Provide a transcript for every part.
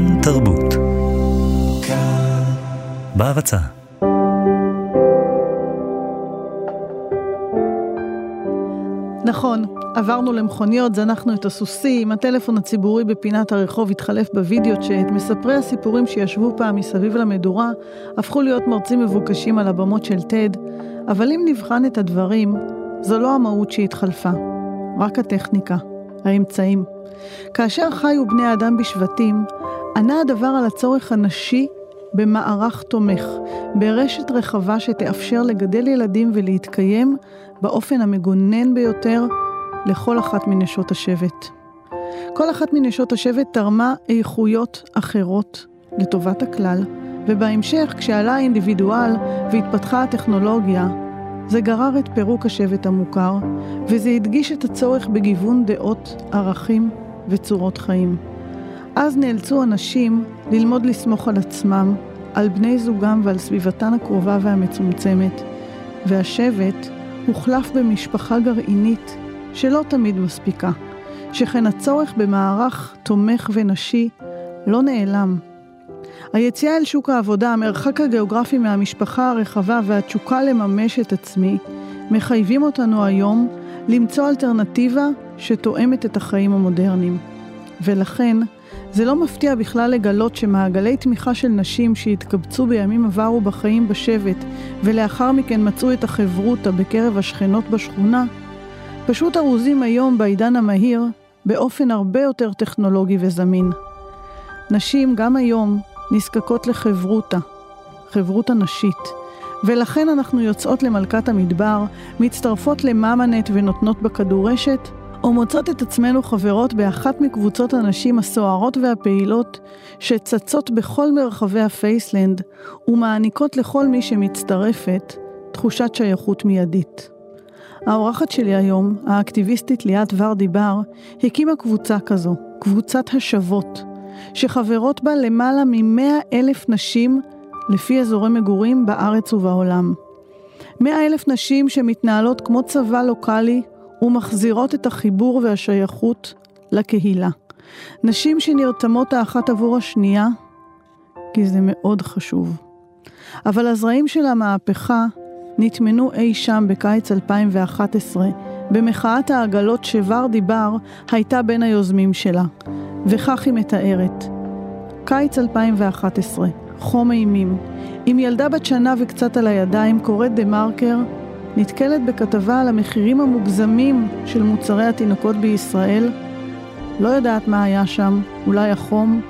כאן תרבות. בהרצה נכון, עברנו למכוניות, זנחנו את הסוסים, הטלפון הציבורי בפינת הרחוב התחלף בווידאו צ'אט, מספרי הסיפורים שישבו פעם מסביב למדורה הפכו להיות מרצים מבוקשים על הבמות של TED, אבל אם נבחן את הדברים, זו לא המהות שהתחלפה, רק הטכניקה, האמצעים. כאשר חיו בני האדם בשבטים, ענה הדבר על הצורך הנשי במערך תומך, ברשת רחבה שתאפשר לגדל ילדים ולהתקיים באופן המגונן ביותר לכל אחת מנשות השבט. כל אחת מנשות השבט תרמה איכויות אחרות לטובת הכלל, ובהמשך, כשעלה האינדיבידואל והתפתחה הטכנולוגיה, זה גרר את פירוק השבט המוכר, וזה הדגיש את הצורך בגיוון דעות, ערכים וצורות חיים. אז נאלצו אנשים ללמוד לסמוך על עצמם, על בני זוגם ועל סביבתן הקרובה והמצומצמת, והשבט הוחלף במשפחה גרעינית שלא תמיד מספיקה, שכן הצורך במערך תומך ונשי לא נעלם. היציאה אל שוק העבודה, המרחק הגיאוגרפי מהמשפחה הרחבה והתשוקה לממש את עצמי, מחייבים אותנו היום למצוא אלטרנטיבה שתואמת את החיים המודרניים. ולכן, זה לא מפתיע בכלל לגלות שמעגלי תמיכה של נשים שהתקבצו בימים עברו בחיים בשבט ולאחר מכן מצאו את החברותא בקרב השכנות בשכונה, פשוט ארוזים היום בעידן המהיר באופן הרבה יותר טכנולוגי וזמין. נשים גם היום נזקקות לחברותא, חברותא נשית, ולכן אנחנו יוצאות למלכת המדבר, מצטרפות לממנט ונותנות בכדורשת, או מוצאות את עצמנו חברות באחת מקבוצות הנשים הסוערות והפעילות שצצות בכל מרחבי הפייסלנד ומעניקות לכל מי שמצטרפת תחושת שייכות מיידית. האורחת שלי היום, האקטיביסטית ליאת ורדי בר, הקימה קבוצה כזו, קבוצת השוות, שחברות בה למעלה מ-100 אלף נשים לפי אזורי מגורים בארץ ובעולם. 100 אלף נשים שמתנהלות כמו צבא לוקאלי ומחזירות את החיבור והשייכות לקהילה. נשים שנרתמות האחת עבור השנייה, כי זה מאוד חשוב. אבל הזרעים של המהפכה נטמנו אי שם בקיץ 2011, במחאת העגלות שוורדי בר הייתה בין היוזמים שלה, וכך היא מתארת: קיץ 2011, חום אימים. עם ילדה בת שנה וקצת על הידיים קוראת דה מרקר, נתקלת בכתבה על המחירים המוגזמים של מוצרי התינוקות בישראל. לא יודעת מה היה שם, אולי החום,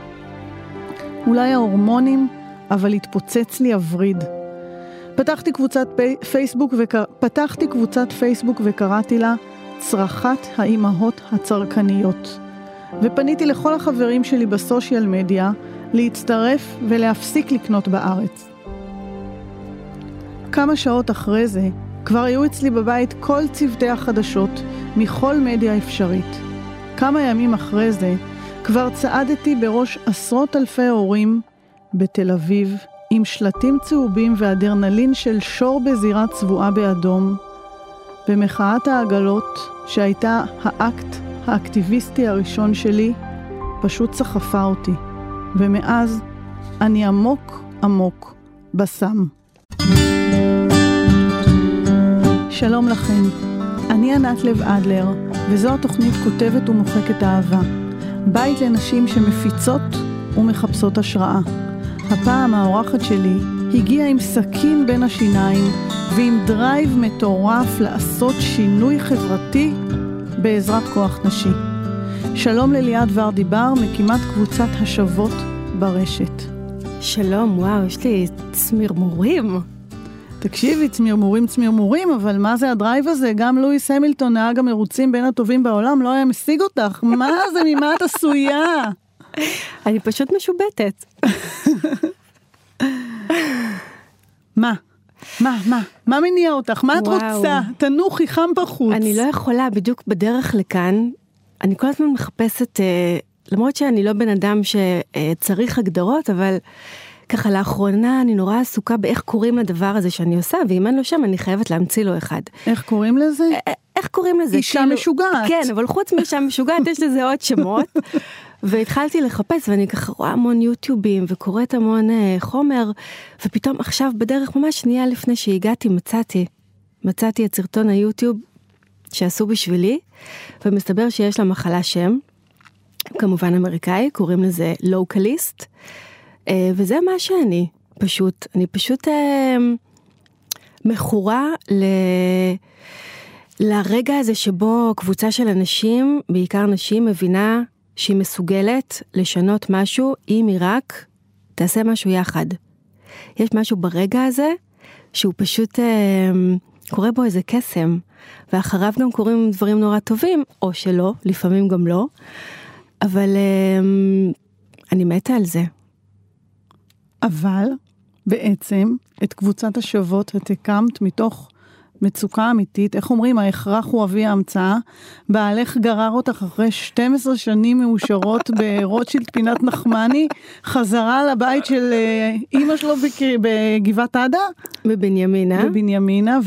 אולי ההורמונים, אבל התפוצץ לי הווריד. פתחתי קבוצת פייסבוק, וקר... פתחתי קבוצת פייסבוק וקראתי לה צרכת האימהות הצרכניות. ופניתי לכל החברים שלי בסושיאל מדיה להצטרף ולהפסיק לקנות בארץ. כמה שעות אחרי זה, כבר היו אצלי בבית כל צוותי החדשות, מכל מדיה אפשרית. כמה ימים אחרי זה, כבר צעדתי בראש עשרות אלפי הורים בתל אביב, עם שלטים צהובים ואדרנלין של שור בזירה צבועה באדום, במחאת העגלות, שהייתה האקט האקטיביסטי הראשון שלי, פשוט סחפה אותי, ומאז אני עמוק עמוק בסם. שלום לכם, אני ענת לב אדלר, וזו התוכנית כותבת ומוחקת אהבה. בית לנשים שמפיצות ומחפשות השראה. הפעם האורחת שלי הגיעה עם סכין בין השיניים ועם drive מטורף לעשות שינוי חברתי בעזרת כוח נשי. שלום לליאת ורדי בר, מקימת קבוצת השוות ברשת. שלום, וואו, יש לי צמרמורים. תקשיבי, צמרמורים צמרמורים, אבל מה זה ה drive הזה? גם לואיס המילטון, נהג המרוצים בין הטובים בעולם, לא היה משיג אותך. מה זה, ממה את עשויה? אני פשוט משובטת. מה? מה, מה? מה מניע אותך? מה את וואו. רוצה? תנוחי חם בחוץ. אני לא יכולה, בדיוק בדרך לכאן, אני כל הזמן מחפשת, אה, למרות שאני לא בן אדם שצריך הגדרות, אבל ככה לאחרונה אני נורא עסוקה באיך קוראים לדבר הזה שאני עושה, ואם אין לו שם אני חייבת להמציא לו אחד. איך קוראים לזה? אה, איך קוראים לזה? אישה כאילו- משוגעת. כן, אבל חוץ מאישה משוגעת יש לזה עוד שמות. והתחלתי לחפש ואני ככה רואה המון יוטיובים וקוראת המון אה, חומר ופתאום עכשיו בדרך ממש שנייה לפני שהגעתי מצאתי, מצאתי את סרטון היוטיוב שעשו בשבילי ומסתבר שיש לה מחלה שם, כמובן אמריקאי, קוראים לזה לוקליסט אה, וזה מה שאני, פשוט, אני פשוט אה, מכורה ל... לרגע הזה שבו קבוצה של אנשים, בעיקר נשים, מבינה שהיא מסוגלת לשנות משהו אם היא רק תעשה משהו יחד. יש משהו ברגע הזה שהוא פשוט אה, קורה בו איזה קסם, ואחריו גם קורים דברים נורא טובים, או שלא, לפעמים גם לא, אבל אה, אני מתה על זה. אבל בעצם את קבוצת השוות את הקמת מתוך מצוקה אמיתית, איך אומרים, ההכרח הוא אבי ההמצאה. בעלך גרר אותך אחרי 12 שנים מאושרות ברוטשילד פינת נחמני, חזרה לבית של אה, אימא שלו בגבעת עדה? בבנימינה. בבנימינה,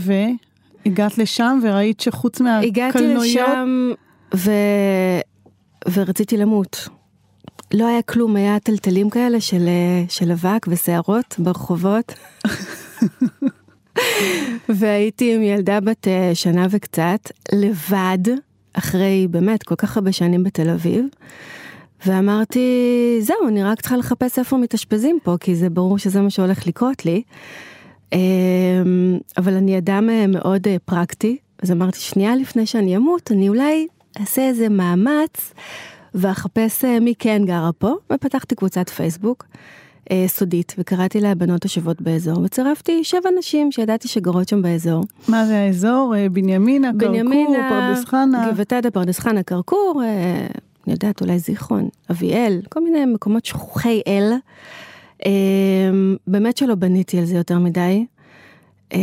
והגעת לשם וראית שחוץ מהקלנועיות... הגעתי לשם ו... ורציתי למות. לא היה כלום, היה טלטלים כאלה של, אה, של אבק ושערות ברחובות. והייתי עם ילדה בת אה, שנה וקצת, לבד, אחרי באמת כל כך הרבה שנים בתל אביב. ואמרתי, זהו, אני רק צריכה לחפש איפה מתאשפזים פה, כי זה ברור שזה מה שהולך לקרות לי. אמ, אבל אני אדם אה, מאוד פרקטי, אז אמרתי, שנייה לפני שאני אמות, אני אולי אעשה איזה מאמץ ואחפש אה, מי כן גרה פה, ופתחתי קבוצת פייסבוק אה, סודית, וקראתי לה בנות השוות באזור, וצירפתי שבע נשים שידעתי שגרות שם באזור. מה זה האזור? אה, בנימינה, כרכור, פרדס חנה? גבעתדה, פרדס חנה, כרכור, אה, אני יודעת, אולי זיכרון, אביאל, כל מיני מקומות שכוחי אל. אה, באמת שלא בניתי על זה יותר מדי. אה,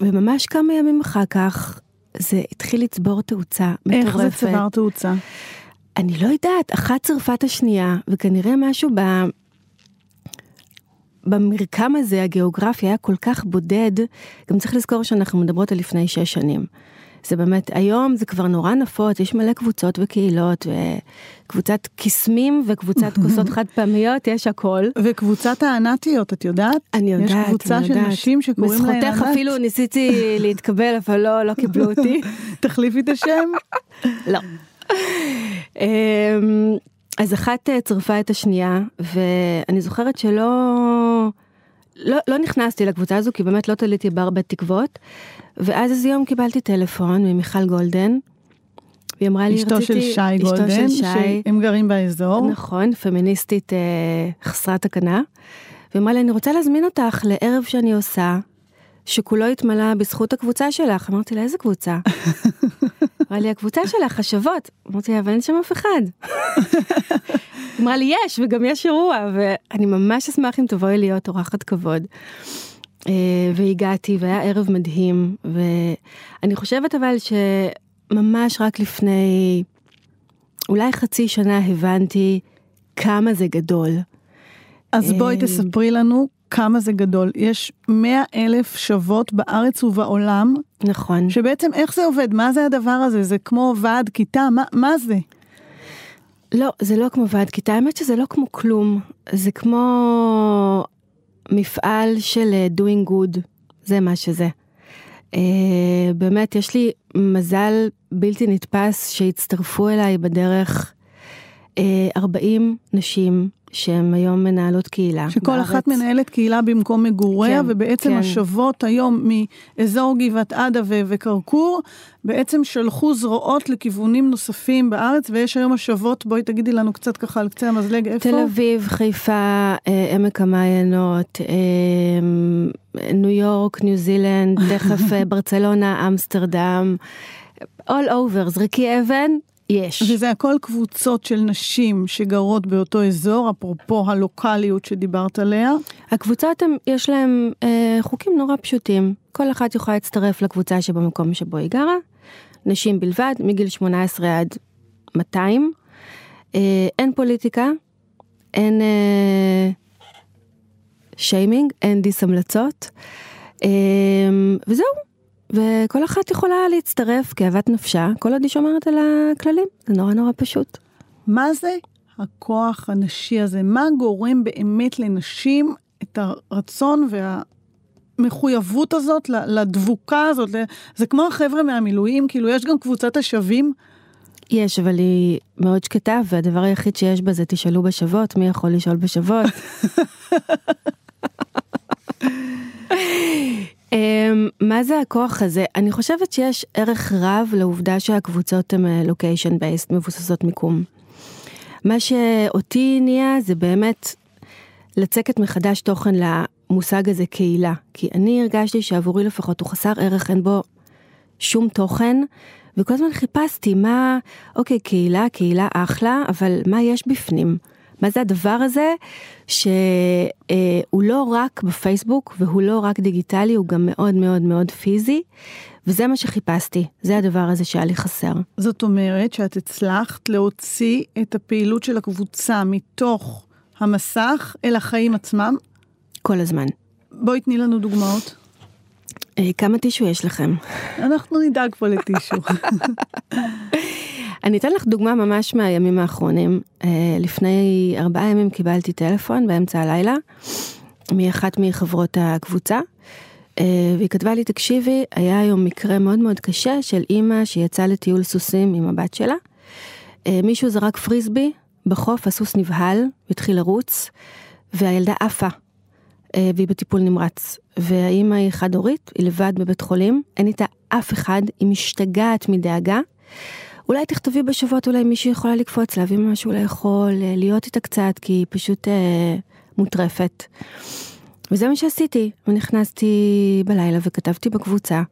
וממש כמה ימים אחר כך זה התחיל לצבור תאוצה מטורפת. איך זה צבר תאוצה? אני לא יודעת, אחת צרפה את השנייה, וכנראה משהו ב... במרקם הזה הגיאוגרפי היה כל כך בודד, גם צריך לזכור שאנחנו מדברות על לפני שש שנים. זה באמת, היום זה כבר נורא נפוץ, יש מלא קבוצות וקהילות, וקבוצת קיסמים וקבוצת כוסות חד פעמיות, יש הכל. וקבוצת הענתיות, את יודעת? אני יודעת, יש קבוצה אני של יודעת. נשים שקוראים להן ענת. בזכותך אפילו ניסיתי להתקבל, אבל לא, לא קיבלו אותי. תחליפי את השם. לא. אמ, אז אחת אה, צרפה את השנייה, ואני זוכרת שלא... לא, לא נכנסתי לקבוצה הזו, כי באמת לא תליתי בה הרבה תקוות. ואז איזה יום קיבלתי טלפון ממיכל גולדן, והיא אמרה לי, אשתו רציתי... של שי גולדן, אשתו של שי, שהם גרים באזור. נכון, פמיניסטית אה, חסרת תקנה. והיא אמרה לי, אני רוצה להזמין אותך לערב שאני עושה, שכולו התמלא בזכות הקבוצה שלך. אמרתי לה, איזה קבוצה? אמרה לי, הקבוצה שלך, השוות. אמרתי לה, אבל אין שם אף אחד. אמרה לי, יש, וגם יש אירוע, ואני ממש אשמח אם תבואי להיות אורחת כבוד. אה, והגעתי, והיה ערב מדהים, ואני חושבת אבל שממש רק לפני אולי חצי שנה הבנתי כמה זה גדול. אז בואי אה, תספרי לנו כמה זה גדול. יש 100 אלף שוות בארץ ובעולם, נכון. שבעצם איך זה עובד? מה זה הדבר הזה? זה כמו ועד כיתה? מה, מה זה? לא, זה לא כמו ועד כיתה, האמת שזה לא כמו כלום, זה כמו מפעל של אה, doing good, זה מה שזה. Uh, באמת, יש לי מזל בלתי נתפס שהצטרפו אליי בדרך uh, 40 נשים שהן היום מנהלות קהילה. שכל בארץ. אחת מנהלת קהילה במקום מגוריה, כן, ובעצם כן. השוות היום מאזור גבעת עדה ו- וכרכור, בעצם שלחו זרועות לכיוונים נוספים בארץ, ויש היום השוות, בואי תגידי לנו קצת ככה על קצה המזלג, איפה? תל אביב, חיפה, אה, עמק המעיינות, אה, ניו יורק, ניו זילנד, תכף אה, ברצלונה, אמסטרדם, all over, זרקי אבן, יש. וזה הכל קבוצות של נשים שגרות באותו אזור, אפרופו הלוקאליות שדיברת עליה. הקבוצות, הם, יש להם אה, חוקים נורא פשוטים. כל אחת יכולה להצטרף לקבוצה שבמקום שבו היא גרה, נשים בלבד, מגיל 18 עד 200. אה, אין פוליטיקה, אין אה, שיימינג, אין דיס המלצות. אה, וזהו, וכל אחת יכולה להצטרף כאוות נפשה, כל עוד היא שומרת על הכללים, זה נורא נורא פשוט. מה זה הכוח הנשי הזה? מה גורם באמת לנשים את הרצון והמחויבות הזאת, לדבוקה הזאת? זה כמו החבר'ה מהמילואים, כאילו יש גם קבוצת השווים. יש, אבל היא מאוד שקטה, והדבר היחיד שיש בה זה תשאלו בשוות, מי יכול לשאול בשוות? אמ, מה זה הכוח הזה? אני חושבת שיש ערך רב לעובדה שהקבוצות הן לוקיישן בייסט, מבוססות מיקום. מה שאותי נהיה זה באמת לצקת מחדש תוכן למושג הזה קהילה. כי אני הרגשתי שעבורי לפחות הוא חסר ערך, אין בו שום תוכן, וכל הזמן חיפשתי מה, אוקיי, קהילה, קהילה אחלה, אבל מה יש בפנים? מה זה הדבר הזה שהוא לא רק בפייסבוק והוא לא רק דיגיטלי, הוא גם מאוד מאוד מאוד פיזי. וזה מה שחיפשתי, זה הדבר הזה שהיה לי חסר. זאת אומרת שאת הצלחת להוציא את הפעילות של הקבוצה מתוך המסך אל החיים עצמם? כל הזמן. בואי תני לנו דוגמאות. אה, כמה טישו יש לכם? אנחנו נדאג פה לטישו. אני אתן לך דוגמה ממש מהימים האחרונים. אה, לפני ארבעה ימים קיבלתי טלפון באמצע הלילה מאחת מחברות הקבוצה, אה, והיא כתבה לי, תקשיבי, היה היום מקרה מאוד מאוד קשה של אימא שיצאה לטיול סוסים עם הבת שלה. אה, מישהו זרק פריסבי בחוף, הסוס נבהל, התחיל לרוץ, והילדה עפה, והיא בטיפול נמרץ. והאימא היא חד-הורית, היא לבד בבית חולים, אין איתה אף אחד, היא משתגעת מדאגה. אולי תכתבי בשבועות, אולי מישהי יכולה לקפוץ, להביא משהו לאכול, אה, להיות איתה קצת, כי היא פשוט אה, מוטרפת. וזה מה שעשיתי, ונכנסתי בלילה וכתבתי בקבוצה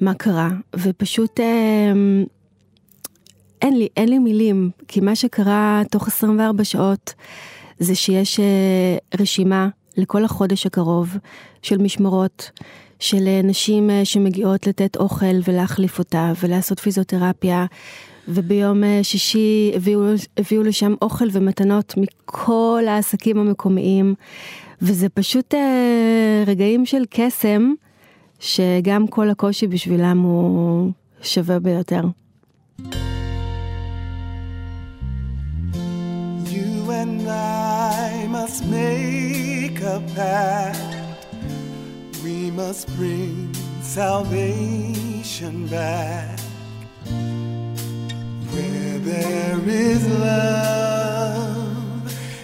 מה קרה, ופשוט אה, אין לי, אין לי מילים, כי מה שקרה תוך 24 שעות זה שיש אה, רשימה לכל החודש הקרוב של משמרות. של אה, נשים אה, שמגיעות לתת אוכל ולהחליף אותה ולעשות פיזיותרפיה. וביום אה, שישי הביאו, הביאו לשם אוכל ומתנות מכל העסקים המקומיים, וזה פשוט אה, רגעים של קסם, שגם כל הקושי בשבילם הוא שווה ביותר. You and I must make a path. Must bring salvation back. Where there is love,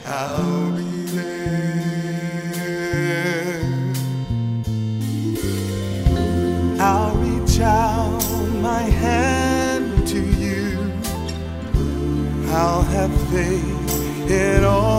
I'll be there. I'll reach out my hand to you. I'll have faith in all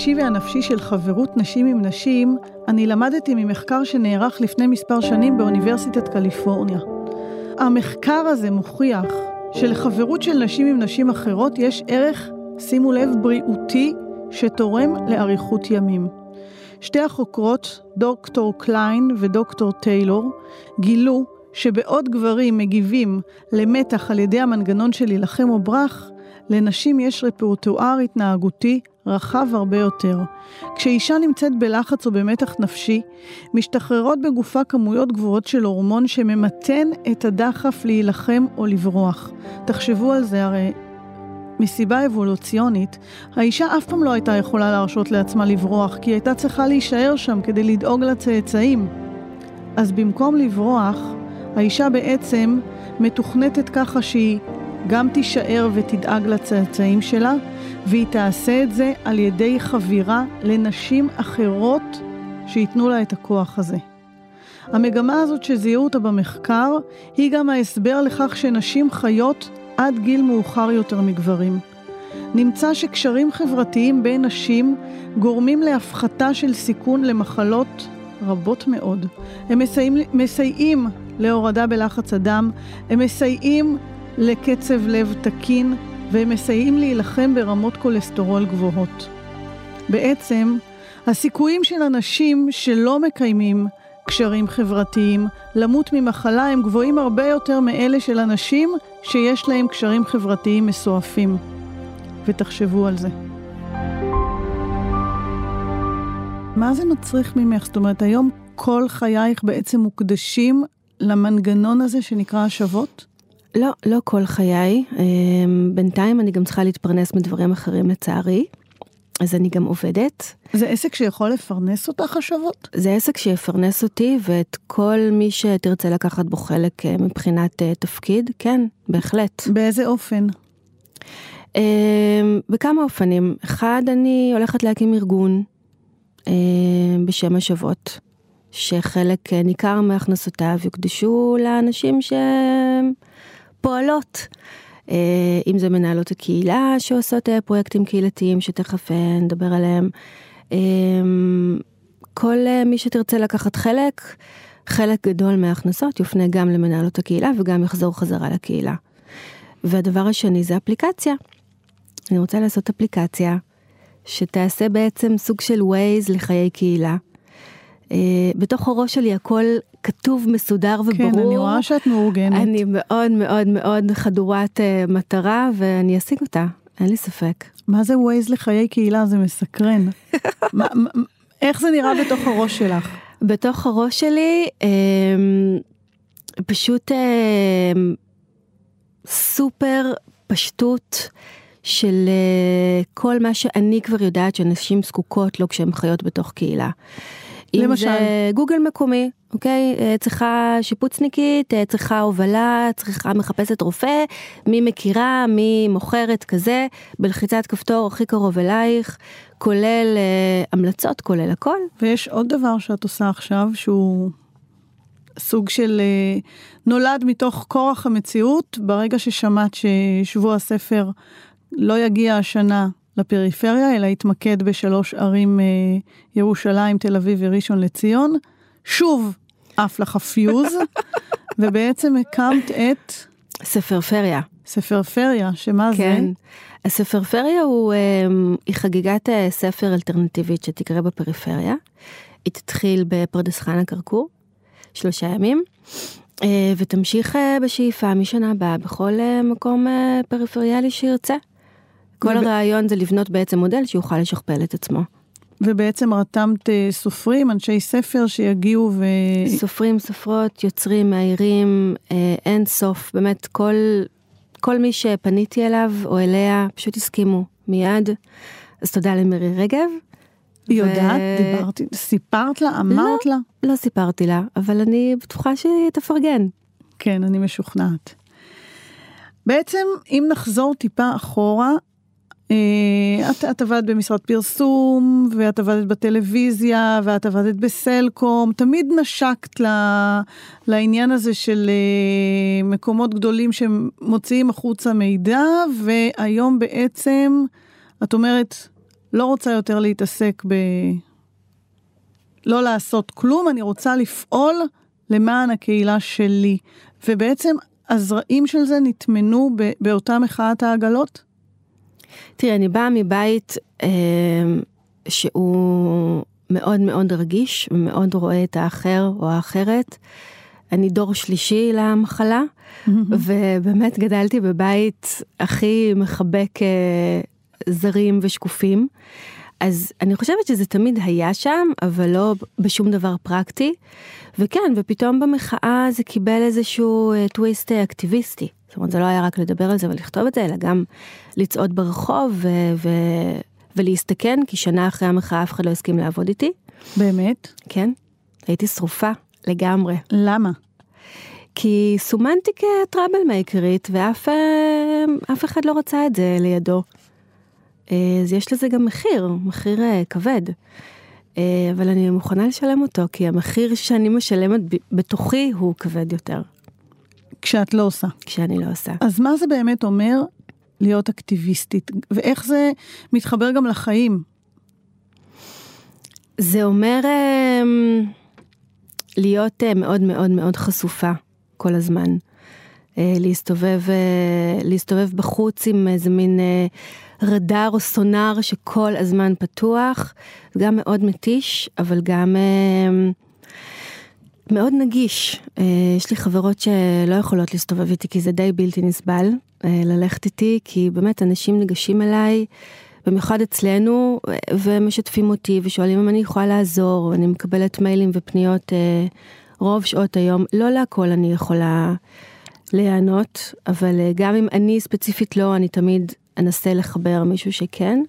הרגשי והנפשי של חברות נשים עם נשים, אני למדתי ממחקר שנערך לפני מספר שנים באוניברסיטת קליפורניה. המחקר הזה מוכיח שלחברות של נשים עם נשים אחרות יש ערך, שימו לב, בריאותי, שתורם לאריכות ימים. שתי החוקרות, דוקטור קליין ודוקטור טיילור, גילו שבעוד גברים מגיבים למתח על ידי המנגנון של להילחם או ברח, לנשים יש רפרטואר התנהגותי רחב הרבה יותר. כשאישה נמצאת בלחץ או במתח נפשי, משתחררות בגופה כמויות גבוהות של הורמון שממתן את הדחף להילחם או לברוח. תחשבו על זה, הרי מסיבה אבולוציונית, האישה אף פעם לא הייתה יכולה להרשות לעצמה לברוח, כי היא הייתה צריכה להישאר שם כדי לדאוג לצאצאים. אז במקום לברוח, האישה בעצם מתוכנתת ככה שהיא גם תישאר ותדאג לצאצאים שלה, והיא תעשה את זה על ידי חבירה לנשים אחרות שייתנו לה את הכוח הזה. המגמה הזאת שזיהו אותה במחקר, היא גם ההסבר לכך שנשים חיות עד גיל מאוחר יותר מגברים. נמצא שקשרים חברתיים בין נשים גורמים להפחתה של סיכון למחלות רבות מאוד. הם מסייעים, מסייעים להורדה בלחץ הדם, הם מסייעים לקצב לב תקין, והם מסייעים להילחם ברמות כולסטרול גבוהות. בעצם, הסיכויים של אנשים שלא מקיימים קשרים חברתיים למות ממחלה הם גבוהים הרבה יותר מאלה של אנשים שיש להם קשרים חברתיים מסועפים. ותחשבו על זה. מה זה מצריך ממך? זאת אומרת, היום כל חייך בעצם מוקדשים למנגנון הזה שנקרא השבות? לא, לא כל חיי. אמ, בינתיים אני גם צריכה להתפרנס מדברים אחרים לצערי, אז אני גם עובדת. זה עסק שיכול לפרנס אותך השבות? זה עסק שיפרנס אותי ואת כל מי שתרצה לקחת בו חלק אה, מבחינת אה, תפקיד, כן, בהחלט. באיזה אופן? אמ, בכמה אופנים. אחד, אני הולכת להקים ארגון אה, בשם השוות, שחלק ניכר מהכנסותיו יוקדשו לאנשים שפועלות. אה, אם זה מנהלות הקהילה שעושות אה, פרויקטים קהילתיים שתכף אה, נדבר עליהם. כל מי שתרצה לקחת חלק, חלק גדול מההכנסות יופנה גם למנהלות הקהילה וגם יחזור חזרה לקהילה. והדבר השני זה אפליקציה. אני רוצה לעשות אפליקציה שתעשה בעצם סוג של ווייז לחיי קהילה. בתוך הראש שלי הכל כתוב, מסודר וברור. כן, אני רואה שאת מאורגנת. אני מאוד מאוד מאוד חדורת אה, מטרה ואני אשיג אותה, אין לי ספק. מה זה ווייז לחיי קהילה? זה מסקרן. מה- מה- איך זה נראה בתוך הראש שלך? בתוך הראש שלי אה, פשוט אה, סופר פשטות של אה, כל מה שאני כבר יודעת שנשים זקוקות לו כשהן חיות בתוך קהילה. למשל? זה גוגל מקומי, אוקיי? אה, צריכה שיפוצניקית, אה, צריכה הובלה, צריכה מחפשת רופא, מי מכירה, מי מוכרת כזה, בלחיצת כפתור הכי קרוב אלייך, כולל אה, המלצות, כולל הכל. ויש עוד דבר שאת עושה עכשיו, שהוא סוג של אה, נולד מתוך כורח המציאות, ברגע ששמעת ששבוע הספר לא יגיע השנה לפריפריה, אלא יתמקד בשלוש ערים, אה, ירושלים, תל אביב וראשון לציון, שוב עף לך פיוז, ובעצם הקמת את ספרפריה. ספרפריה, שמה כן. זה? הספרפריה הוא, אמ, היא חגיגת אה, ספר אלטרנטיבית שתקרה בפריפריה. היא תתחיל בפרדס חנה כרכור, שלושה ימים, אה, ותמשיך בשאיפה משנה הבאה בכל מקום פריפריאלי שירצה. כל וב- הרעיון זה לבנות בעצם מודל שיוכל לשכפל את עצמו. ובעצם רתמת אה, סופרים, אנשי ספר שיגיעו ו... סופרים, סופרות, יוצרים, מאיירים, אה, אין סוף, באמת כל, כל מי שפניתי אליו או אליה פשוט הסכימו מיד. אז תודה למירי רגב. היא ו- יודעת, דיברת, סיפרת לה, אמרת לה? לא סיפרתי לה, אבל אני בטוחה שהיא תפרגן. כן, אני משוכנעת. בעצם, אם נחזור טיפה אחורה, את, את עבדת במשרד פרסום, ואת עבדת בטלוויזיה, ואת עבדת בסלקום, תמיד נשקת ל, לעניין הזה של אה, מקומות גדולים שמוציאים החוצה מידע, והיום בעצם, את אומרת, לא רוצה יותר להתעסק ב... לא לעשות כלום, אני רוצה לפעול למען הקהילה שלי. ובעצם הזרעים של זה נטמנו באותה מחאת העגלות? תראי, אני באה מבית אה, שהוא מאוד מאוד רגיש ומאוד רואה את האחר או האחרת. אני דור שלישי למחלה, ובאמת גדלתי בבית הכי מחבק אה, זרים ושקופים. אז אני חושבת שזה תמיד היה שם, אבל לא בשום דבר פרקטי. וכן, ופתאום במחאה זה קיבל איזשהו אה, טוויסט אה, אקטיביסטי. זאת אומרת, זה לא היה רק לדבר על זה ולכתוב את זה, אלא גם לצעוד ברחוב ו- ו- ולהסתכן, כי שנה אחרי המחאה אף אחד לא הסכים לעבוד איתי. באמת? כן, הייתי שרופה לגמרי. למה? כי סומנתי כטראבל מייקרית ואף אה, אף אחד לא רצה את זה לידו. אה, אז יש לזה גם מחיר, מחיר אה, כבד. אבל אני מוכנה לשלם אותו, כי המחיר שאני משלמת בתוכי הוא כבד יותר, כשאת לא עושה. כשאני לא עושה. אז מה זה באמת אומר להיות אקטיביסטית? ואיך זה מתחבר גם לחיים? זה אומר אה, להיות אה, מאוד מאוד מאוד חשופה כל הזמן. אה, להסתובב, אה, להסתובב בחוץ עם איזה מין רדאר או סונאר שכל הזמן פתוח, זה גם מאוד מתיש, אבל גם אה, מאוד נגיש. אה, יש לי חברות שלא יכולות להסתובב איתי כי זה די בלתי נסבל אה, ללכת איתי, כי באמת אנשים ניגשים אליי. במיוחד אצלנו, אה, ומשתפים אותי ושואלים אם אני יכולה לעזור, אני מקבלת מיילים ופניות רוב שעות היום, לא להכל אני יכולה להיענות, אבל גם אם אני ספציפית לא, אני תמיד אנסה לחבר מישהו שכן.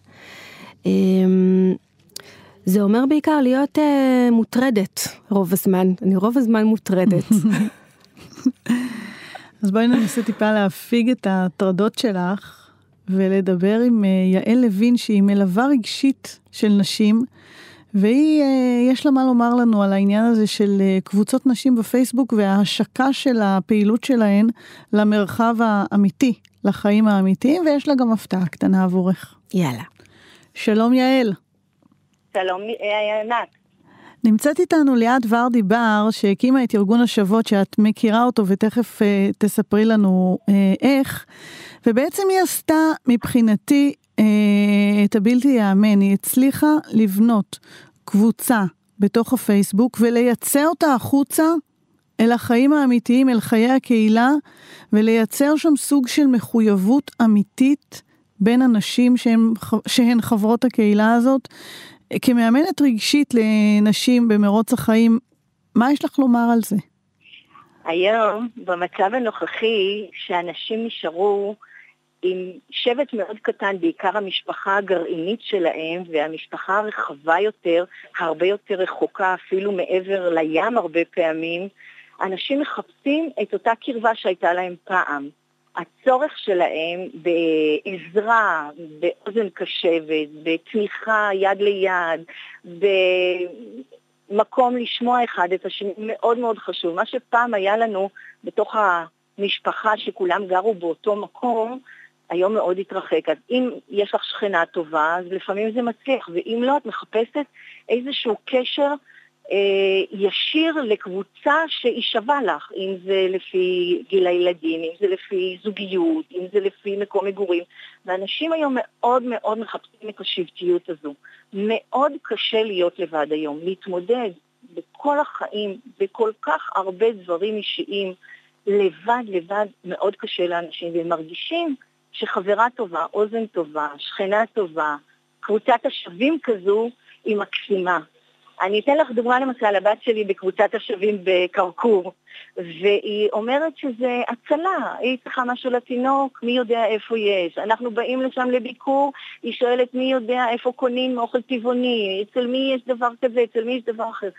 זה אומר בעיקר להיות אה, מוטרדת רוב הזמן, אני רוב הזמן מוטרדת. אז בואי ננסה טיפה להפיג את ההטרדות שלך ולדבר עם אה, יעל לוין שהיא מלווה רגשית של נשים והיא, אה, יש לה מה לומר לנו על העניין הזה של אה, קבוצות נשים בפייסבוק וההשקה של הפעילות שלהן למרחב האמיתי, לחיים האמיתיים ויש לה גם הפתעה קטנה עבורך. יאללה. שלום יעל. שלום, אה, ענת. נמצאת איתנו ליאת ורדי בר, שהקימה את ארגון השוות, שאת מכירה אותו ותכף אה, תספרי לנו אה, איך, ובעצם היא עשתה מבחינתי אה, את הבלתי ייאמן, היא הצליחה לבנות קבוצה בתוך הפייסבוק ולייצא אותה החוצה אל החיים האמיתיים, אל חיי הקהילה, ולייצר שם סוג של מחויבות אמיתית בין אנשים שהן, שהן חברות הקהילה הזאת. כמאמנת רגשית לנשים במרוץ החיים, מה יש לך לומר על זה? היום, במצב הנוכחי, שאנשים נשארו עם שבט מאוד קטן, בעיקר המשפחה הגרעינית שלהם, והמשפחה הרחבה יותר, הרבה יותר רחוקה, אפילו מעבר לים הרבה פעמים, אנשים מחפשים את אותה קרבה שהייתה להם פעם. הצורך שלהם בעזרה, באוזן קשבת, בתמיכה יד ליד, במקום לשמוע אחד את השני, מאוד מאוד חשוב. מה שפעם היה לנו בתוך המשפחה שכולם גרו באותו מקום, היום מאוד התרחק. אז אם יש לך שכנה טובה, אז לפעמים זה מצליח, ואם לא, את מחפשת איזשהו קשר ישיר לקבוצה שהיא שווה לך, אם זה לפי גיל הילדים, אם זה לפי זוגיות, אם זה לפי מקום מגורים. ואנשים היום מאוד מאוד מחפשים את השבטיות הזו. מאוד קשה להיות לבד היום, להתמודד בכל החיים, בכל כך הרבה דברים אישיים, לבד לבד מאוד קשה לאנשים, והם מרגישים שחברה טובה, אוזן טובה, שכנה טובה, קבוצת השווים כזו, היא מקסימה. אני אתן לך דוגמה למשל, הבת שלי בקבוצת השווים בקרקור, והיא אומרת שזה הצלה, היא צריכה משהו לתינוק, מי יודע איפה יש. אנחנו באים לשם לביקור, היא שואלת מי יודע איפה קונים אוכל טבעוני, אצל מי יש דבר כזה, אצל מי יש דבר אחר.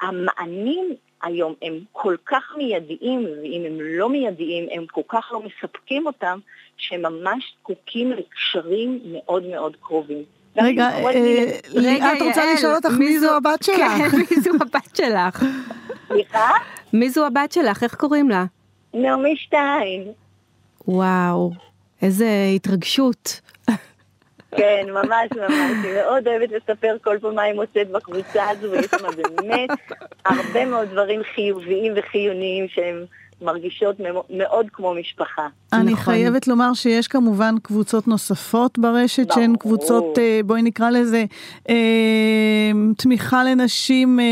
המענים היום הם כל כך מיידיים, ואם הם לא מיידיים, הם כל כך לא מספקים אותם, שהם ממש זקוקים לקשרים מאוד מאוד קרובים. רגע, אה, את רוצה לשאול אותך מי זו הבת שלך? כן, מי זו הבת שלך? סליחה? מי זו הבת שלך? איך קוראים לה? נעמי שטיין. וואו, איזה התרגשות. כן, ממש ממש, היא מאוד אוהבת לספר כל פעם מה היא מוצאת בקבוצה הזו, ויש שם באמת הרבה מאוד דברים חיוביים וחיוניים שהם מרגישות מאוד כמו משפחה. אני נכון. חייבת לומר שיש כמובן קבוצות נוספות ברשת, ברור. שהן קבוצות, אה, בואי נקרא לזה, אה, תמיכה לנשים אה,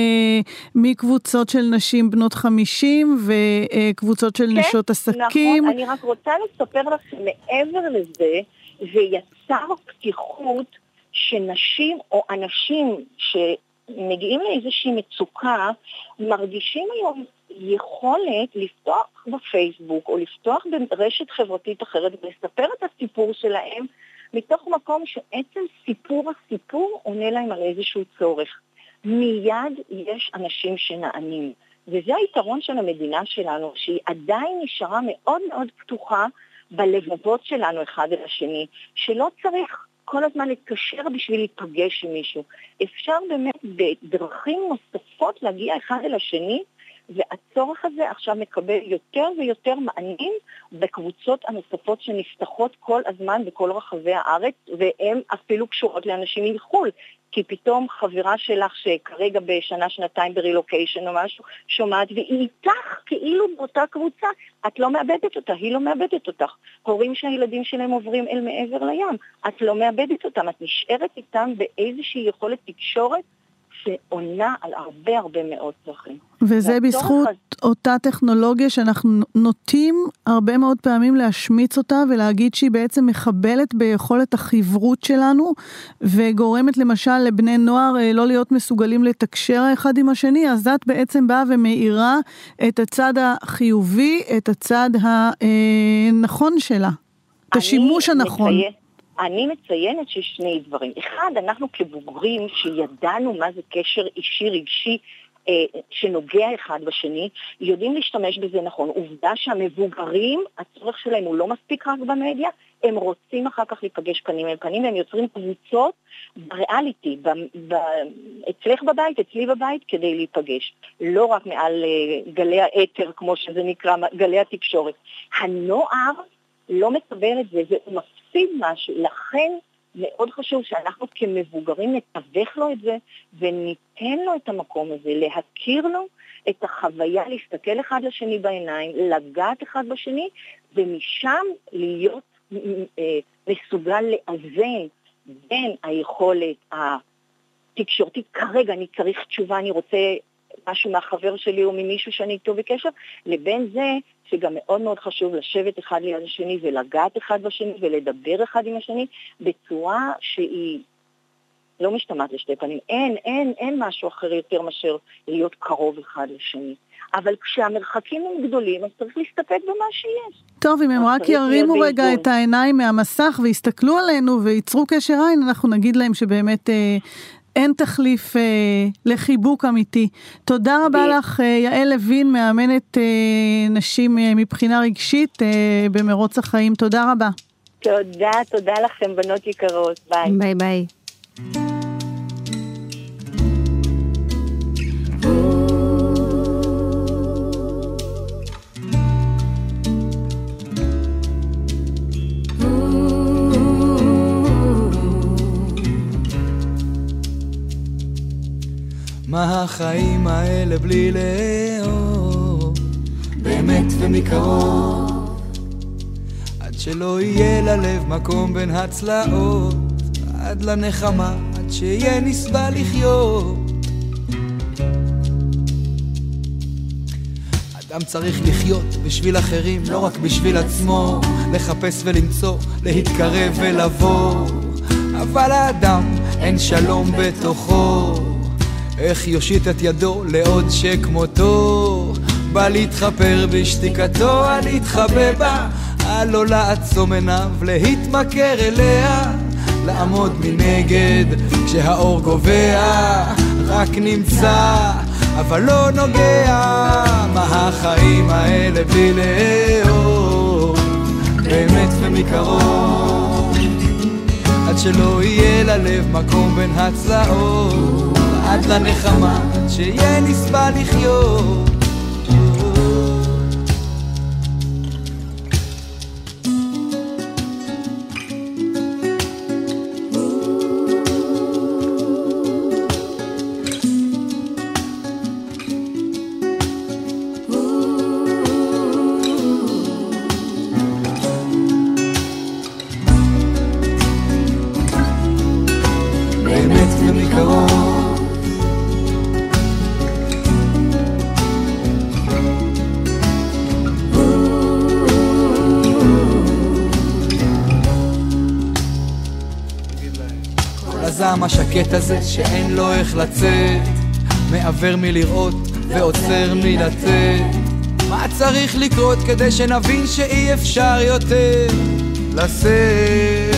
מקבוצות של נשים בנות 50 וקבוצות של כן, נשות עסקים. נכון, אני רק רוצה לספר לך שמעבר לזה, זה יצר פתיחות שנשים או אנשים שמגיעים לאיזושהי מצוקה, מרגישים היום יכולת לפתוח בפייסבוק או לפתוח ברשת חברתית אחרת ולספר את הסיפור שלהם מתוך מקום שעצם סיפור הסיפור עונה להם על איזשהו צורך. מיד יש אנשים שנענים. וזה היתרון של המדינה שלנו, שהיא עדיין נשארה מאוד מאוד פתוחה בלבבות שלנו אחד אל השני, שלא צריך כל הזמן להתקשר בשביל להיפגש עם מישהו. אפשר באמת בדרכים נוספות להגיע אחד אל השני והצורך הזה עכשיו מקבל יותר ויותר מענים בקבוצות הנוספות שנפתחות כל הזמן בכל רחבי הארץ, והן אפילו קשורות לאנשים מחו"ל. כי פתאום חברה שלך שכרגע בשנה, שנתיים ברילוקיישן או משהו, שומעת, והיא איתך כאילו באותה קבוצה, את לא מאבדת אותה, היא לא מאבדת אותך. הורים שהילדים שלהם עוברים אל מעבר לים, את לא מאבדת אותם, את נשארת איתם באיזושהי יכולת תקשורת שעונה על הרבה הרבה מאוד צרכים. וזה בזכות אז... אותה טכנולוגיה שאנחנו נוטים הרבה מאוד פעמים להשמיץ אותה ולהגיד שהיא בעצם מחבלת ביכולת החברות שלנו וגורמת למשל לבני נוער אה, לא להיות מסוגלים לתקשר האחד עם השני, אז את בעצם באה ומאירה את הצד החיובי, את הצד הנכון שלה, את השימוש הנכון. מציין, אני מציינת שיש שני דברים. אחד, אנחנו כבוגרים שידענו מה זה קשר אישי רגשי אה, שנוגע אחד בשני, יודעים להשתמש בזה נכון. עובדה שהמבוגרים, הצורך שלהם הוא לא מספיק רק במדיה, הם רוצים אחר כך להיפגש פנים אל פנים, והם יוצרים קבוצות בריאליטי, ב, ב, אצלך בבית, אצלי בבית, כדי להיפגש. לא רק מעל אה, גלי האתר, כמו שזה נקרא, גלי התקשורת. הנוער לא מקבל את זה והוא מפסיד משהו, לכן מאוד חשוב שאנחנו כמבוגרים נתווך לו את זה וניתן לו את המקום הזה, להכיר לו את החוויה להסתכל אחד לשני בעיניים, לגעת אחד בשני, ומשם להיות אה, מסוגל לאזן בין היכולת התקשורתית, כרגע אני צריך תשובה, אני רוצה משהו מהחבר שלי או ממישהו שאני איתו בקשר, לבין זה שגם מאוד מאוד חשוב לשבת אחד ליד השני ולגעת אחד בשני ולדבר אחד עם השני בצורה שהיא לא משתמעת לשתי פנים. אין, אין, אין משהו אחר יותר מאשר להיות קרוב אחד לשני. אבל כשהמרחקים הם גדולים, אז צריך להסתפק במה שיש. טוב, אם הם רק ירימו רגע את העיניים מהמסך ויסתכלו עלינו וייצרו קשר עין, אנחנו נגיד להם שבאמת אה, אין תחליף אה, לחיבוק אמיתי. תודה רבה לך, אה, יעל לוין, מאמנת אה, נשים אה, מבחינה רגשית אה, במרוץ החיים. תודה רבה. תודה, תודה לכם, בנות יקרות. ביי. ביי ביי. מה החיים האלה בלי לאהוב, באמת ומקרוב, עד שלא יהיה ללב מקום בין הצלעות, עד לנחמה, עד שיהיה נסבל לחיות. אדם צריך לחיות בשביל אחרים, לא רק בשביל עצמו, לחפש ולמצוא, להתקרב ולבוא. אבל האדם אין שלום בתוכו. איך יושיט את ידו לעוד שכמותו? בא להתחפר בשתיקתו, על להתחבא בה, על לא לעצום עיניו, להתמכר אליה, לעמוד מנגד כשהאור גובע, רק נמצא, אבל לא נוגע, מה החיים האלה בלי לאהוב, באמת ומקרוב, עד שלא יהיה ללב מקום בין הצלעות. עד לנחמה, שיהיה נסבל לחיות. הזעם השקט הזה שאין לו איך לצאת? מעוור מלראות ועוצר מלתת. מה צריך לקרות כדי שנבין שאי אפשר יותר לשאת?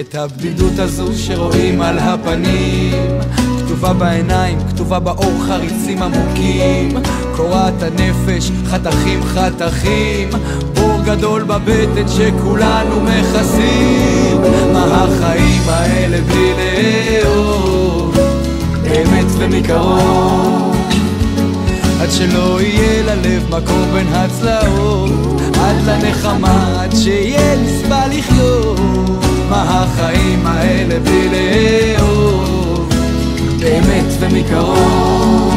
את הבדידות הזו שרואים על הפנים כתובה בעיניים, כתובה באור חריצים עמוקים. קורעת הנפש, חתכים חתכים. בור גדול בבטן שכולנו מכסים. מה החיים האלה בלי לאהוב? באמת ומקרוב. עד שלא יהיה ללב מקום בין הצלעות. עד לנחמה, עד שיהיה נסבל לחיות. מה החיים האלה בלי לאהוב? באמת ומקרוב.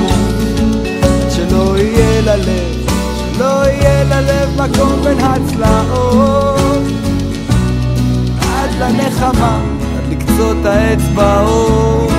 עד שלא יהיה ללב, שלא יהיה ללב מקום בין הצלעות. עד לנחמה, עד לקצות האצבעות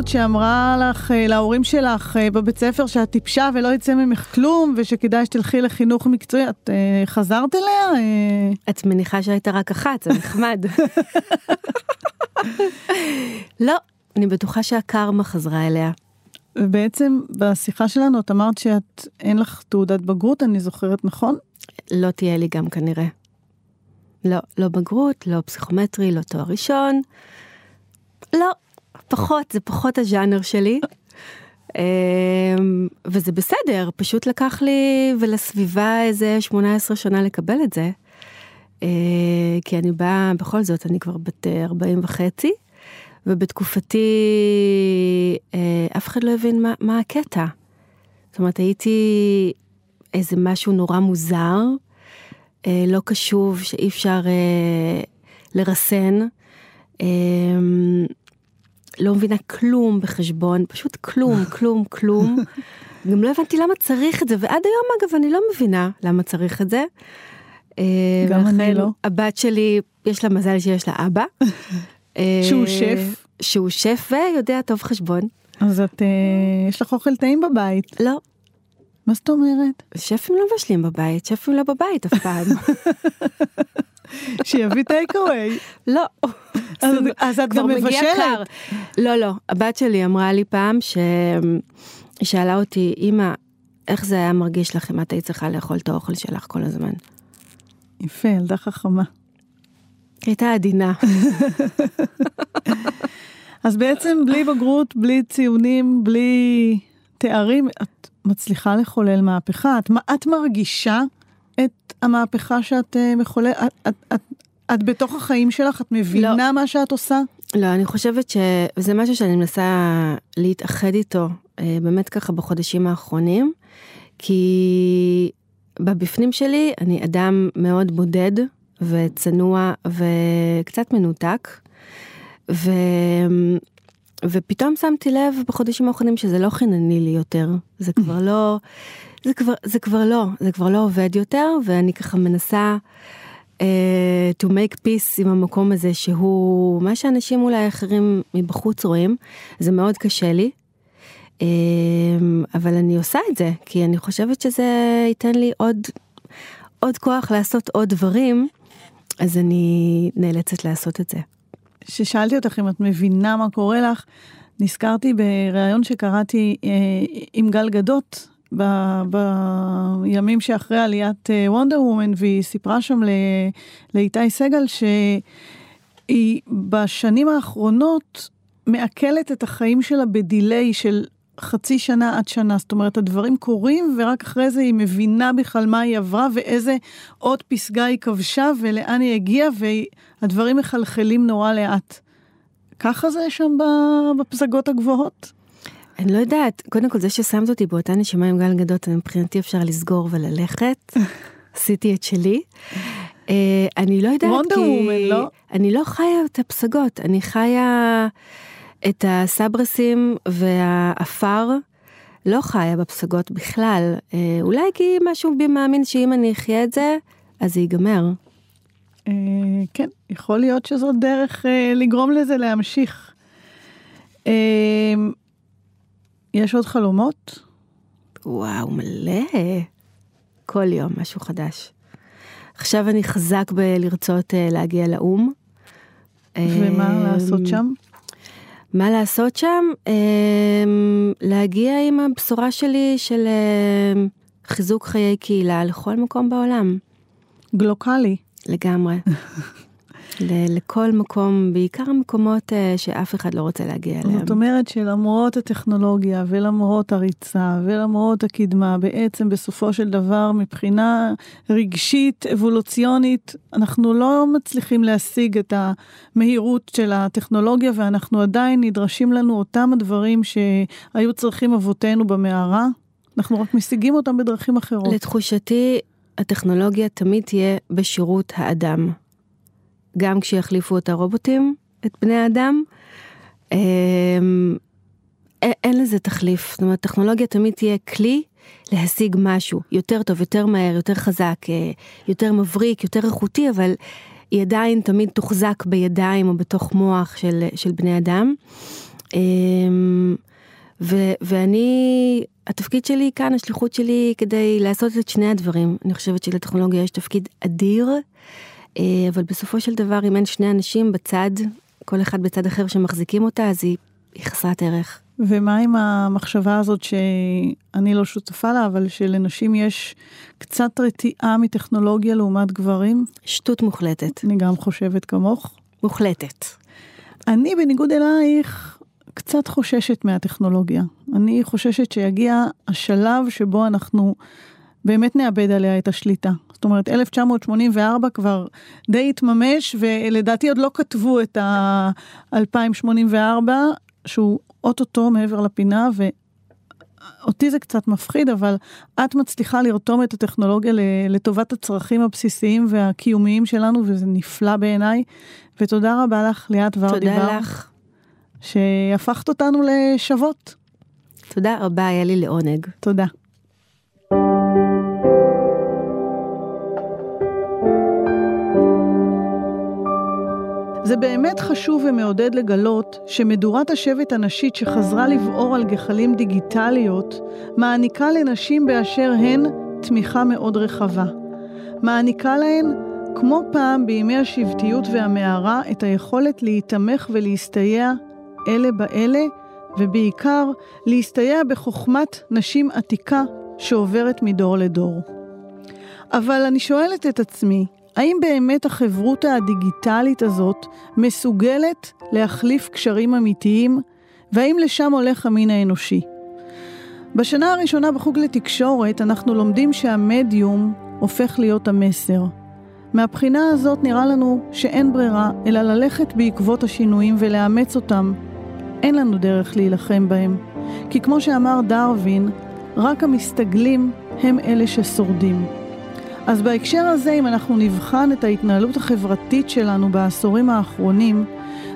הזאת שאמרה לך, אה, להורים שלך אה, בבית ספר שאת טיפשה ולא יצא ממך כלום, ושכדאי שתלכי לחינוך מקצועי, את אה, חזרת אליה? אה, את מניחה שהייתה רק אחת, זה נחמד. לא, אני בטוחה שהקרמה חזרה אליה. ובעצם בשיחה שלנו את אמרת שאת, אין לך תעודת בגרות, אני זוכרת נכון? לא תהיה לי גם כנראה. לא, לא בגרות, לא פסיכומטרי, לא תואר ראשון. לא, פחות, זה פחות הז'אנר שלי. אמ, וזה בסדר, פשוט לקח לי ולסביבה איזה 18 שנה לקבל את זה. אה, כי אני באה, בכל זאת, אני כבר בת 40 וחצי, ובתקופתי אה, אף אחד לא הבין מה, מה הקטע. זאת אומרת, הייתי איזה משהו נורא מוזר, אה, לא קשוב, שאי אפשר לרסן. לא מבינה כלום בחשבון, פשוט כלום, כלום, כלום. גם לא הבנתי למה צריך את זה, ועד היום אגב אני לא מבינה למה צריך את זה. אה, גם אני לא. הבת שלי, יש לה מזל שיש לה אבא. שהוא אה, שף. שהוא שף ויודע טוב חשבון. אז את, אה, יש לך אוכל טעים בבית. לא. מה זאת אומרת? שפים לא מבשלים בבית, שפים לא בבית אף פעם. שיביא טייק אווי. לא. אז את גם מבשלת. לא, לא. הבת שלי אמרה לי פעם ש... שאלה אותי, אמא, איך זה היה מרגיש לך אם את היית צריכה לאכול את האוכל שלך כל הזמן? יפה, ילדה חכמה. הייתה עדינה. אז בעצם בלי בגרות, בלי ציונים, בלי תארים, את מצליחה לחולל מהפכה. את, את מרגישה את המהפכה שאת uh, מחוללת? את, את, את, את בתוך החיים שלך? את מבינה לא. מה שאת עושה? לא, אני חושבת שזה משהו שאני מנסה להתאחד איתו uh, באמת ככה בחודשים האחרונים, כי בבפנים שלי אני אדם מאוד בודד וצנוע וקצת מנותק. ו... ופתאום שמתי לב בחודשים האחרונים שזה לא חינני לי יותר, זה כבר לא, זה כבר, זה כבר לא, זה כבר לא עובד יותר, ואני ככה מנסה uh, to make peace עם המקום הזה שהוא מה שאנשים אולי אחרים מבחוץ רואים, זה מאוד קשה לי. Uh, אבל אני עושה את זה, כי אני חושבת שזה ייתן לי עוד, עוד כוח לעשות עוד דברים, אז אני נאלצת לעשות את זה. כששאלתי אותך אם את מבינה מה קורה לך, נזכרתי בריאיון שקראתי אה, עם גל גדות ב, בימים שאחרי עליית וונדר וומן, והיא סיפרה שם לאיתי סגל שהיא בשנים האחרונות מעכלת את החיים שלה בדיליי של חצי שנה עד שנה, זאת אומרת הדברים קורים ורק אחרי זה היא מבינה בכלל מה היא עברה ואיזה עוד פסגה היא כבשה ולאן היא הגיעה והדברים מחלחלים נורא לאט. ככה זה שם בפסגות הגבוהות? אני לא יודעת, קודם כל זה ששמת אותי באותה נשימה עם גל גדות, מבחינתי אפשר לסגור וללכת. עשיתי את שלי. Uh, אני לא יודעת כי... וומן, לא? אני לא חיה את הפסגות, אני חיה את הסברסים והעפר. לא חיה בפסגות בכלל. Uh, אולי כי משהו בי מאמין שאם אני אחיה את זה, אז זה ייגמר. Uh, כן, יכול להיות שזאת דרך לגרום לזה להמשיך. יש עוד חלומות? וואו, מלא. כל יום משהו חדש. עכשיו אני חזק בלרצות uh, להגיע לאו"ם. ומה uh, לעשות שם? מה לעשות שם? Uh, להגיע עם הבשורה שלי של uh, חיזוק חיי קהילה לכל מקום בעולם. גלוקלי. לגמרי. לכל מקום, בעיקר המקומות אה, שאף אחד לא רוצה להגיע אליהם. זאת אומרת שלמרות הטכנולוגיה ולמרות הריצה ולמרות הקדמה, בעצם בסופו של דבר מבחינה רגשית, אבולוציונית, אנחנו לא מצליחים להשיג את המהירות של הטכנולוגיה ואנחנו עדיין נדרשים לנו אותם הדברים שהיו צריכים אבותינו במערה. אנחנו רק משיגים אותם בדרכים אחרות. לתחושתי, הטכנולוגיה תמיד תהיה בשירות האדם. גם כשיחליפו את הרובוטים, את בני האדם. אמ, אין לזה תחליף, זאת אומרת, טכנולוגיה תמיד תהיה כלי להשיג משהו יותר טוב, יותר מהר, יותר חזק, אה, יותר מבריק, יותר איכותי, אבל היא עדיין תמיד תוחזק בידיים או בתוך מוח של, של בני אדם. אמ, ו, ואני, התפקיד שלי כאן, השליחות שלי כדי לעשות את שני הדברים. אני חושבת שלטכנולוגיה יש תפקיד אדיר אבל בסופו של דבר, אם אין שני אנשים בצד, כל אחד בצד אחר שמחזיקים אותה, אז היא היא חסרת ערך. ומה עם המחשבה הזאת שאני לא שותפה לה, אבל שלנשים יש קצת רתיעה מטכנולוגיה לעומת גברים? שטות מוחלטת. אני גם חושבת כמוך. מוחלטת. אני, בניגוד אלייך, קצת חוששת מהטכנולוגיה. אני חוששת שיגיע השלב שבו אנחנו באמת נאבד עליה את השליטה. זאת אומרת, 1984 כבר די התממש, ולדעתי עוד לא כתבו את ה-2084, שהוא אוטוטו מעבר לפינה, ואותי זה קצת מפחיד, אבל את מצליחה לרתום את הטכנולוגיה לטובת הצרכים הבסיסיים והקיומיים שלנו, וזה נפלא בעיניי. ותודה רבה לך, ליאת ורדיבר. תודה לך. שהפכת אותנו לשוות. תודה רבה, היה לי לעונג. תודה. זה באמת חשוב ומעודד לגלות שמדורת השבט הנשית שחזרה לבעור על גחלים דיגיטליות, מעניקה לנשים באשר הן תמיכה מאוד רחבה. מעניקה להן, כמו פעם בימי השבטיות והמערה, את היכולת להיתמך ולהסתייע אלה באלה, ובעיקר להסתייע בחוכמת נשים עתיקה שעוברת מדור לדור. אבל אני שואלת את עצמי, האם באמת החברותה הדיגיטלית הזאת מסוגלת להחליף קשרים אמיתיים, והאם לשם הולך המין האנושי? בשנה הראשונה בחוג לתקשורת אנחנו לומדים שהמדיום הופך להיות המסר. מהבחינה הזאת נראה לנו שאין ברירה אלא ללכת בעקבות השינויים ולאמץ אותם. אין לנו דרך להילחם בהם, כי כמו שאמר דרווין, רק המסתגלים הם אלה ששורדים. אז בהקשר הזה, אם אנחנו נבחן את ההתנהלות החברתית שלנו בעשורים האחרונים,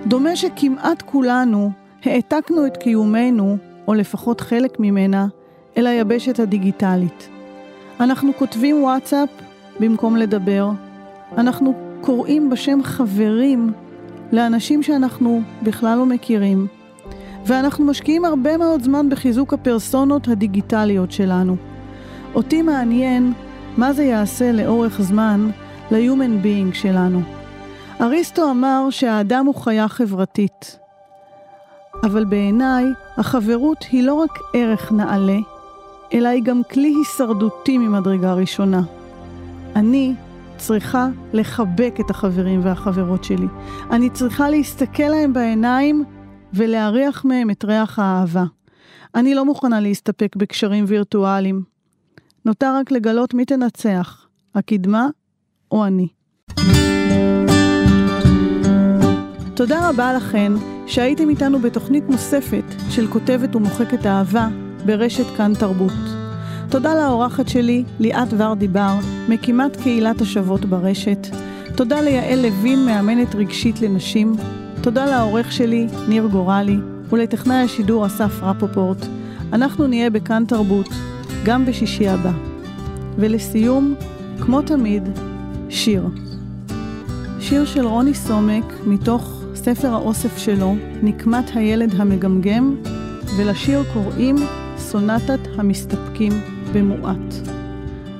דומה שכמעט כולנו העתקנו את קיומנו, או לפחות חלק ממנה, אל היבשת הדיגיטלית. אנחנו כותבים וואטסאפ במקום לדבר, אנחנו קוראים בשם חברים לאנשים שאנחנו בכלל לא מכירים, ואנחנו משקיעים הרבה מאוד זמן בחיזוק הפרסונות הדיגיטליות שלנו. אותי מעניין מה זה יעשה לאורך זמן ל-human being שלנו. אריסטו אמר שהאדם הוא חיה חברתית. אבל בעיניי, החברות היא לא רק ערך נעלה, אלא היא גם כלי הישרדותי ממדרגה ראשונה. אני צריכה לחבק את החברים והחברות שלי. אני צריכה להסתכל להם בעיניים ולהריח מהם את ריח האהבה. אני לא מוכנה להסתפק בקשרים וירטואליים. נותר רק לגלות מי תנצח, הקדמה או אני. תודה רבה לכן שהייתם איתנו בתוכנית נוספת של כותבת ומוחקת אהבה ברשת כאן תרבות. תודה לאורחת שלי, ליאת ורדי בר, מקימת קהילת השוות ברשת. תודה ליעל לוין, מאמנת רגשית לנשים. תודה לעורך שלי, ניר גורלי, ולטכנאי השידור אסף רפופורט. אנחנו נהיה בכאן תרבות, גם בשישי הבא. ולסיום, כמו תמיד, שיר. שיר של רוני סומק, מתוך ספר האוסף שלו, נקמת הילד המגמגם, ולשיר קוראים סונטת המסתפקים במועט.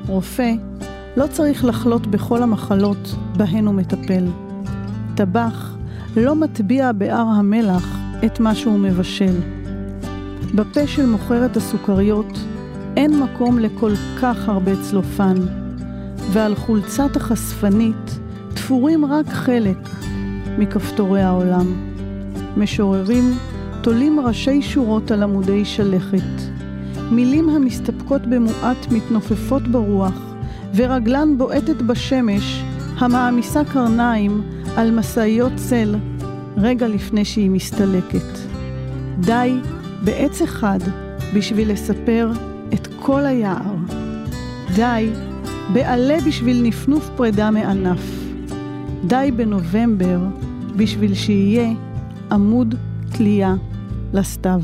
רופא לא צריך לחלות בכל המחלות בהן הוא מטפל. טבח לא מטביע באר המלח את מה שהוא מבשל. בפה של מוכרת הסוכריות אין מקום לכל כך הרבה צלופן, ועל חולצת החשפנית תפורים רק חלק מכפתורי העולם. משוררים תולים ראשי שורות על עמודי שלכת. מילים המסתפקות במועט מתנופפות ברוח, ורגלן בועטת בשמש, המעמיסה קרניים על משאיות צל רגע לפני שהיא מסתלקת. די בעץ אחד בשביל לספר כל היער. די בעלה בשביל נפנוף פרידה מענף. די בנובמבר בשביל שיהיה עמוד תלייה לסתיו.